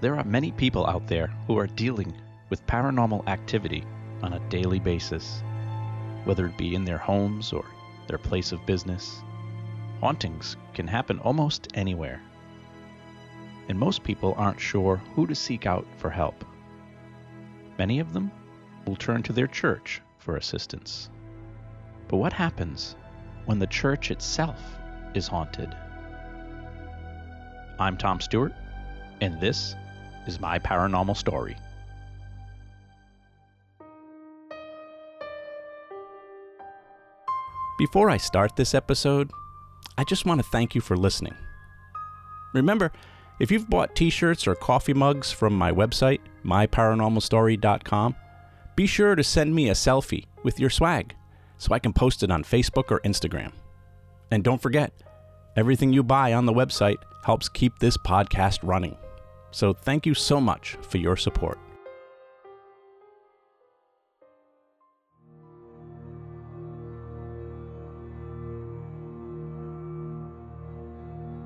there are many people out there who are dealing with paranormal activity on a daily basis, whether it be in their homes or their place of business. Hauntings can happen almost anywhere. And most people aren't sure who to seek out for help. Many of them will turn to their church for assistance. But what happens when the church itself is haunted? I'm Tom Stewart, and this is my paranormal story. Before I start this episode, I just want to thank you for listening. Remember, if you've bought t shirts or coffee mugs from my website, myparanormalstory.com, be sure to send me a selfie with your swag so I can post it on Facebook or Instagram. And don't forget, everything you buy on the website helps keep this podcast running. So thank you so much for your support.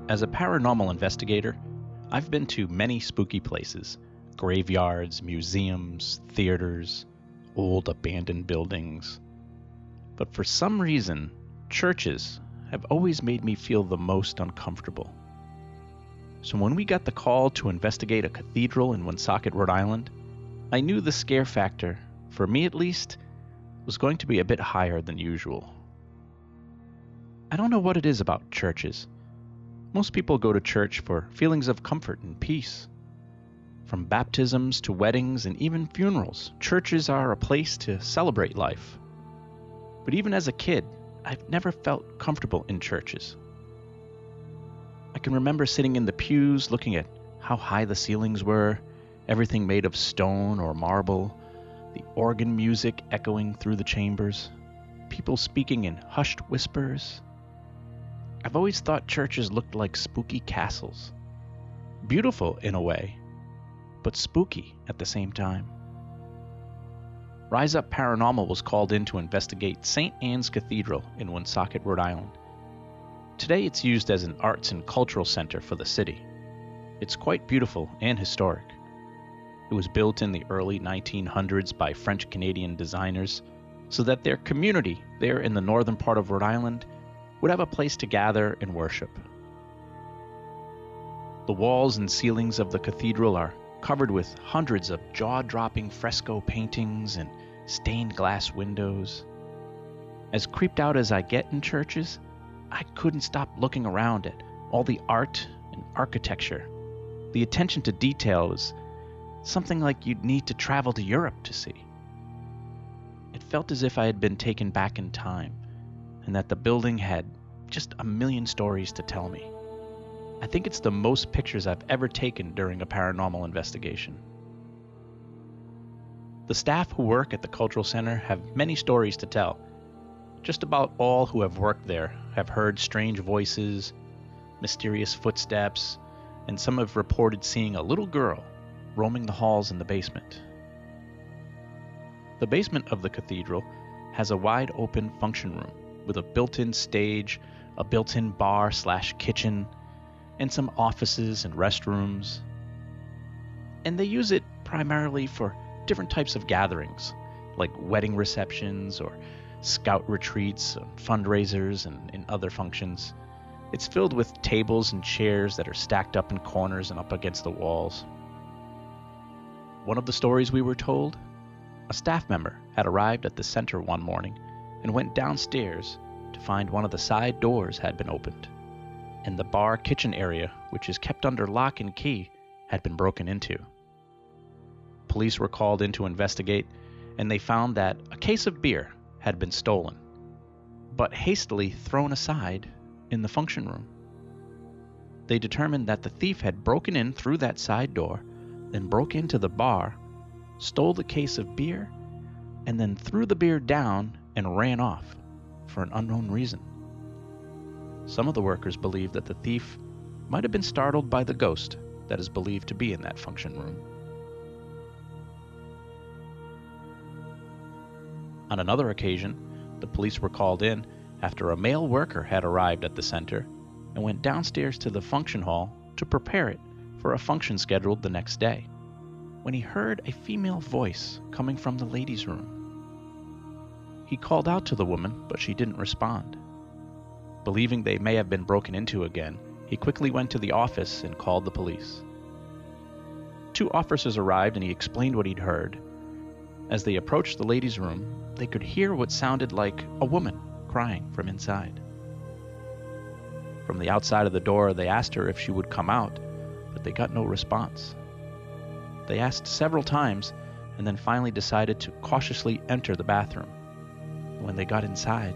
As a paranormal investigator, I've been to many spooky places graveyards, museums, theaters, old abandoned buildings. But for some reason, churches have always made me feel the most uncomfortable. So when we got the call to investigate a cathedral in Woonsocket, Rhode Island, I knew the scare factor, for me at least, was going to be a bit higher than usual. I don't know what it is about churches. Most people go to church for feelings of comfort and peace. From baptisms to weddings and even funerals, churches are a place to celebrate life. But even as a kid, I've never felt comfortable in churches. Can remember sitting in the pews looking at how high the ceilings were, everything made of stone or marble, the organ music echoing through the chambers, people speaking in hushed whispers, I've always thought churches looked like spooky castles. Beautiful in a way, but spooky at the same time. Rise Up Paranormal was called in to investigate St. Ann's Cathedral in Woonsocket, Rhode Island. Today it's used as an arts and cultural center for the city. It's quite beautiful and historic. It was built in the early 1900s by French Canadian designers so that their community there in the northern part of Rhode Island would have a place to gather and worship. The walls and ceilings of the cathedral are covered with hundreds of jaw dropping fresco paintings and stained glass windows. As creeped out as I get in churches, I couldn't stop looking around at all the art and architecture. The attention to detail was something like you'd need to travel to Europe to see. It felt as if I had been taken back in time and that the building had just a million stories to tell me. I think it's the most pictures I've ever taken during a paranormal investigation. The staff who work at the Cultural Center have many stories to tell. Just about all who have worked there have heard strange voices, mysterious footsteps, and some have reported seeing a little girl roaming the halls in the basement. The basement of the cathedral has a wide open function room with a built-in stage, a built-in bar slash kitchen, and some offices and restrooms. And they use it primarily for different types of gatherings, like wedding receptions or scout retreats, fundraisers, and, and other functions. It's filled with tables and chairs that are stacked up in corners and up against the walls. One of the stories we were told a staff member had arrived at the center one morning and went downstairs to find one of the side doors had been opened, and the bar kitchen area, which is kept under lock and key, had been broken into. Police were called in to investigate, and they found that a case of beer had been stolen, but hastily thrown aside in the function room. They determined that the thief had broken in through that side door, then broke into the bar, stole the case of beer, and then threw the beer down and ran off for an unknown reason. Some of the workers believe that the thief might have been startled by the ghost that is believed to be in that function room. On another occasion, the police were called in after a male worker had arrived at the center and went downstairs to the function hall to prepare it for a function scheduled the next day when he heard a female voice coming from the ladies' room. He called out to the woman, but she didn't respond. Believing they may have been broken into again, he quickly went to the office and called the police. Two officers arrived and he explained what he'd heard. As they approached the ladies' room, they could hear what sounded like a woman crying from inside. From the outside of the door, they asked her if she would come out, but they got no response. They asked several times and then finally decided to cautiously enter the bathroom. When they got inside,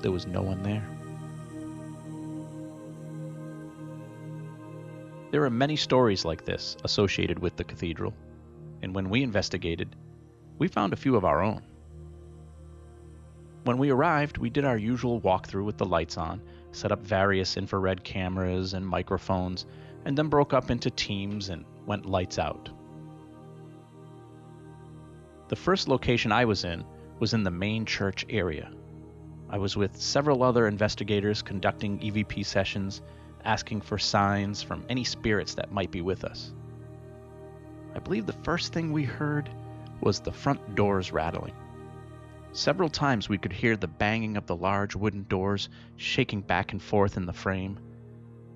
there was no one there. There are many stories like this associated with the cathedral, and when we investigated, we found a few of our own. When we arrived, we did our usual walkthrough with the lights on, set up various infrared cameras and microphones, and then broke up into teams and went lights out. The first location I was in was in the main church area. I was with several other investigators conducting EVP sessions, asking for signs from any spirits that might be with us. I believe the first thing we heard was the front doors rattling. Several times we could hear the banging of the large wooden doors shaking back and forth in the frame,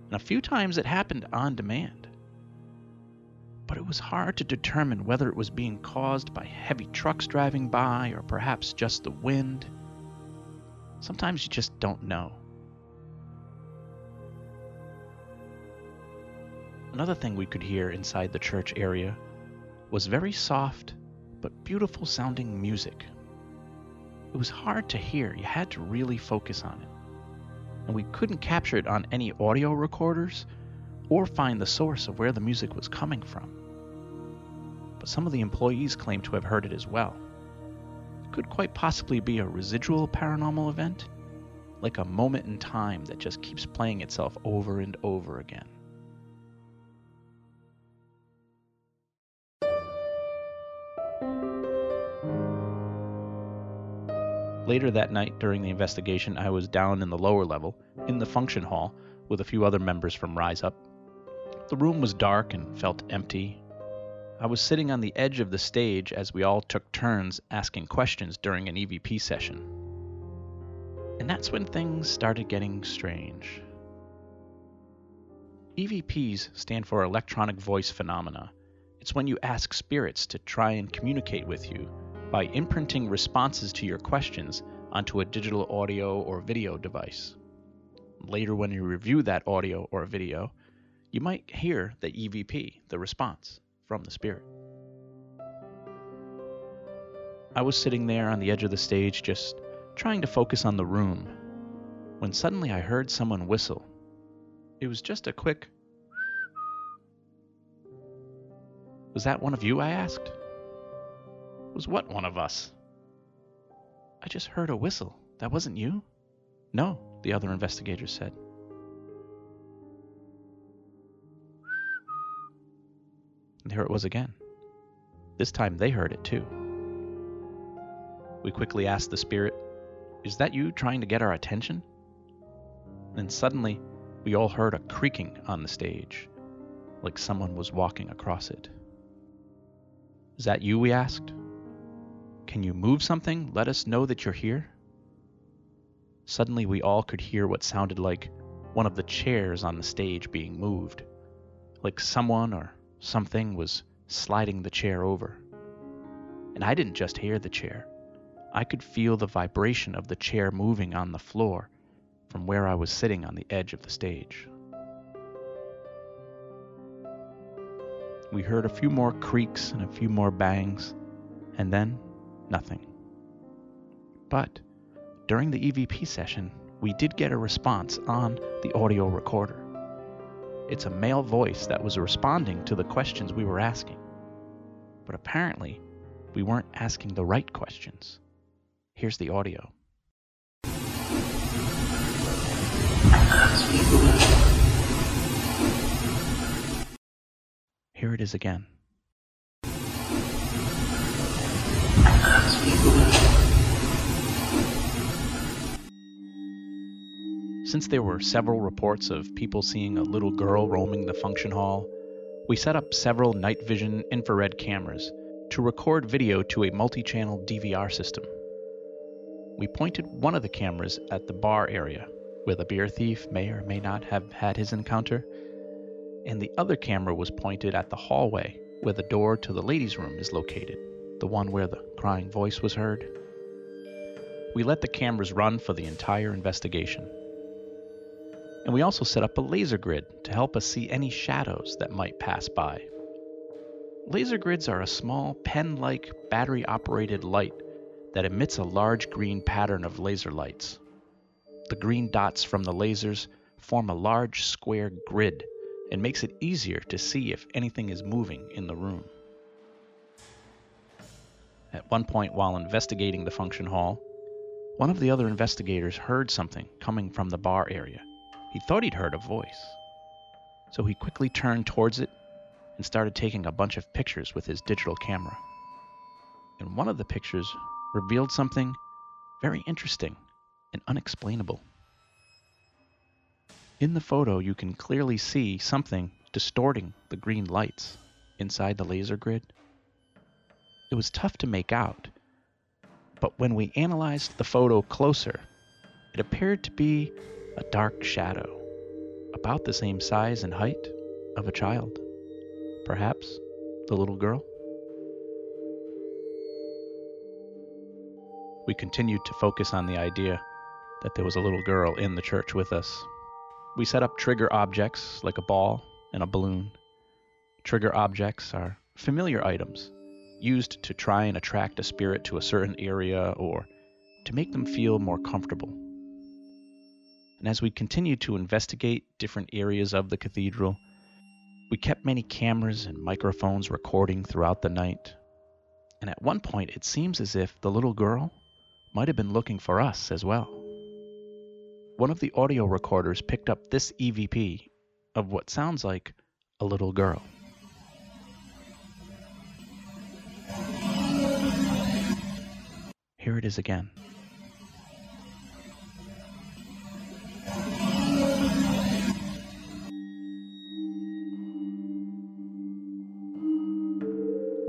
and a few times it happened on demand but it was hard to determine whether it was being caused by heavy trucks driving by or perhaps just the wind. Sometimes you just don't know. Another thing we could hear inside the church area was very soft but beautiful sounding music. It was hard to hear, you had to really focus on it. And we couldn't capture it on any audio recorders or find the source of where the music was coming from but some of the employees claim to have heard it as well. It could quite possibly be a residual paranormal event, like a moment in time that just keeps playing itself over and over again. Later that night during the investigation, I was down in the lower level, in the function hall, with a few other members from Rise Up. The room was dark and felt empty, I was sitting on the edge of the stage as we all took turns asking questions during an EVP session. And that's when things started getting strange. EVPs stand for Electronic Voice Phenomena. It's when you ask spirits to try and communicate with you by imprinting responses to your questions onto a digital audio or video device. Later, when you review that audio or video, you might hear the EVP, the response from the Spirit. I was sitting there on the edge of the stage just trying to focus on the room when suddenly I heard someone whistle. It was just a quick. Was that one of you? I asked. Was what one of us? I just heard a whistle. That wasn't you? No, the other investigator said. And there it was again. This time they heard it too. We quickly asked the spirit, Is that you trying to get our attention? Then suddenly, we all heard a creaking on the stage, like someone was walking across it. Is that you? we asked. Can you move something? Let us know that you're here. Suddenly, we all could hear what sounded like one of the chairs on the stage being moved, like someone or Something was sliding the chair over. And I didn't just hear the chair, I could feel the vibration of the chair moving on the floor from where I was sitting on the edge of the stage. We heard a few more creaks and a few more bangs, and then nothing. But during the EVP session, we did get a response on the audio recorder. It's a male voice that was responding to the questions we were asking. But apparently, we weren't asking the right questions. Here's the audio. Here it is again. Since there were several reports of people seeing a little girl roaming the function hall, We set up several night vision infrared cameras to record video to a multi channel DVR system. We pointed one of the cameras at the bar area, where the beer thief may or may not have had his encounter, and the other camera was pointed at the hallway where the door to the ladies' room is located, the one where the crying voice was heard. We let the cameras run for the entire investigation. And we also set up a laser grid to help us see any shadows that might pass by. Laser grids are a small pen like battery operated light that emits a large green pattern of laser lights. The green dots from the lasers form a large square grid and makes it easier to see if anything is moving in the room. At one point, while investigating the function hall, one of the other investigators heard something coming from the bar area. He thought he'd heard a voice. So he quickly turned towards it and started taking a bunch of pictures with his digital camera. And one of the pictures revealed something very interesting and unexplainable. In the photo, you can clearly see something distorting the green lights inside the laser grid. It was tough to make out, but when we analyzed the photo closer, it appeared to be a dark shadow, about the same size and height of a child. Perhaps the little girl? We continued to focus on the idea that there was a little girl in the church with us. We set up trigger objects like a ball and a balloon. Trigger objects are familiar items used to try and attract a spirit to a certain area or to make them feel more comfortable. And as we continued to investigate different areas of the cathedral, we kept many cameras and microphones recording throughout the night. And at one point, it seems as if the little girl might have been looking for us as well. One of the audio recorders picked up this EVP of what sounds like a little girl. Here it is again.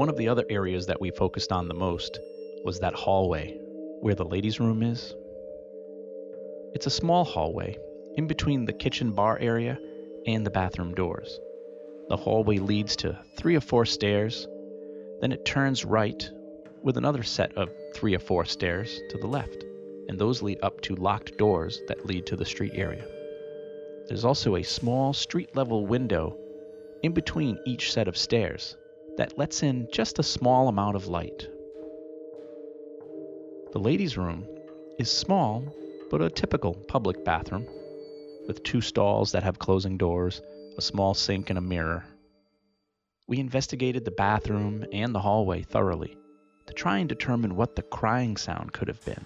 One of the other areas that we focused on the most was that hallway where the ladies' room is. It's a small hallway in between the kitchen bar area and the bathroom doors. The hallway leads to three or four stairs, then it turns right with another set of three or four stairs to the left, and those lead up to locked doors that lead to the street area. There's also a small street level window in between each set of stairs that lets in just a small amount of light. The ladies' room is small, but a typical public bathroom, with two stalls that have closing doors, a small sink, and a mirror. We investigated the bathroom and the hallway thoroughly to try and determine what the crying sound could have been.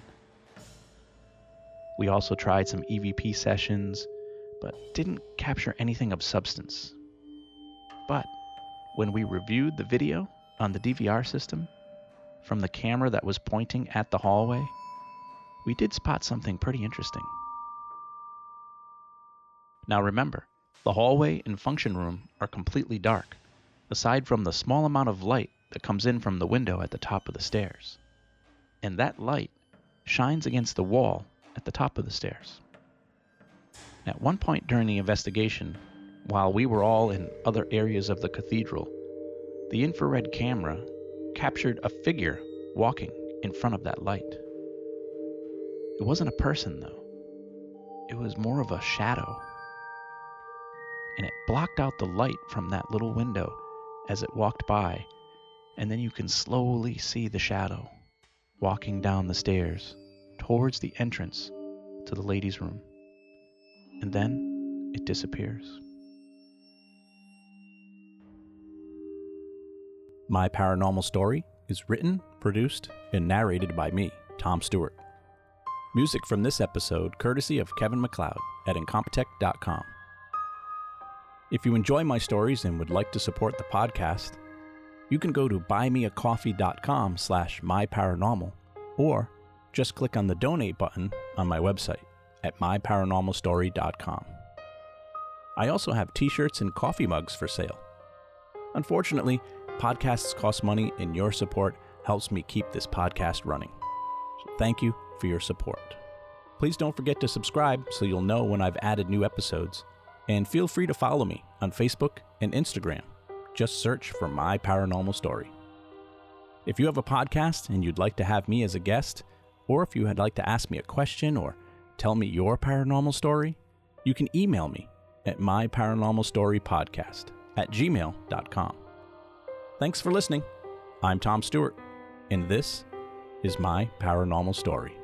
We also tried some EVP sessions, but didn't capture anything of substance. But when we reviewed the video on the DVR system, from the camera that was pointing at the hallway, we did spot something pretty interesting. Now remember, the hallway and function room are completely dark, aside from the small amount of light that comes in from the window at the top of the stairs. And that light shines against the wall at the top of the stairs. At one point during the investigation, while we were all in other areas of the cathedral, the infrared camera captured a figure walking in front of that light. It wasn't a person, though, it was more of a shadow. And it blocked out the light from that little window as it walked by, and then you can slowly see the shadow walking down the stairs towards the entrance to the ladies' room. And then it disappears. My Paranormal Story is written, produced, and narrated by me, Tom Stewart. Music from this episode courtesy of Kevin MacLeod at Incompetech.com. If you enjoy my stories and would like to support the podcast, you can go to buymeacoffee.com slash myparanormal or just click on the donate button on my website at myparanormalstory.com. I also have t-shirts and coffee mugs for sale. Unfortunately, podcasts cost money, and your support helps me keep this podcast running. So thank you for your support. Please don't forget to subscribe so you'll know when I've added new episodes. And feel free to follow me on Facebook and Instagram. Just search for My Paranormal Story. If you have a podcast and you'd like to have me as a guest, or if you would like to ask me a question or tell me your paranormal story, you can email me at myparanormalstorypodcast at gmail.com. Thanks for listening. I'm Tom Stewart, and this is my paranormal story.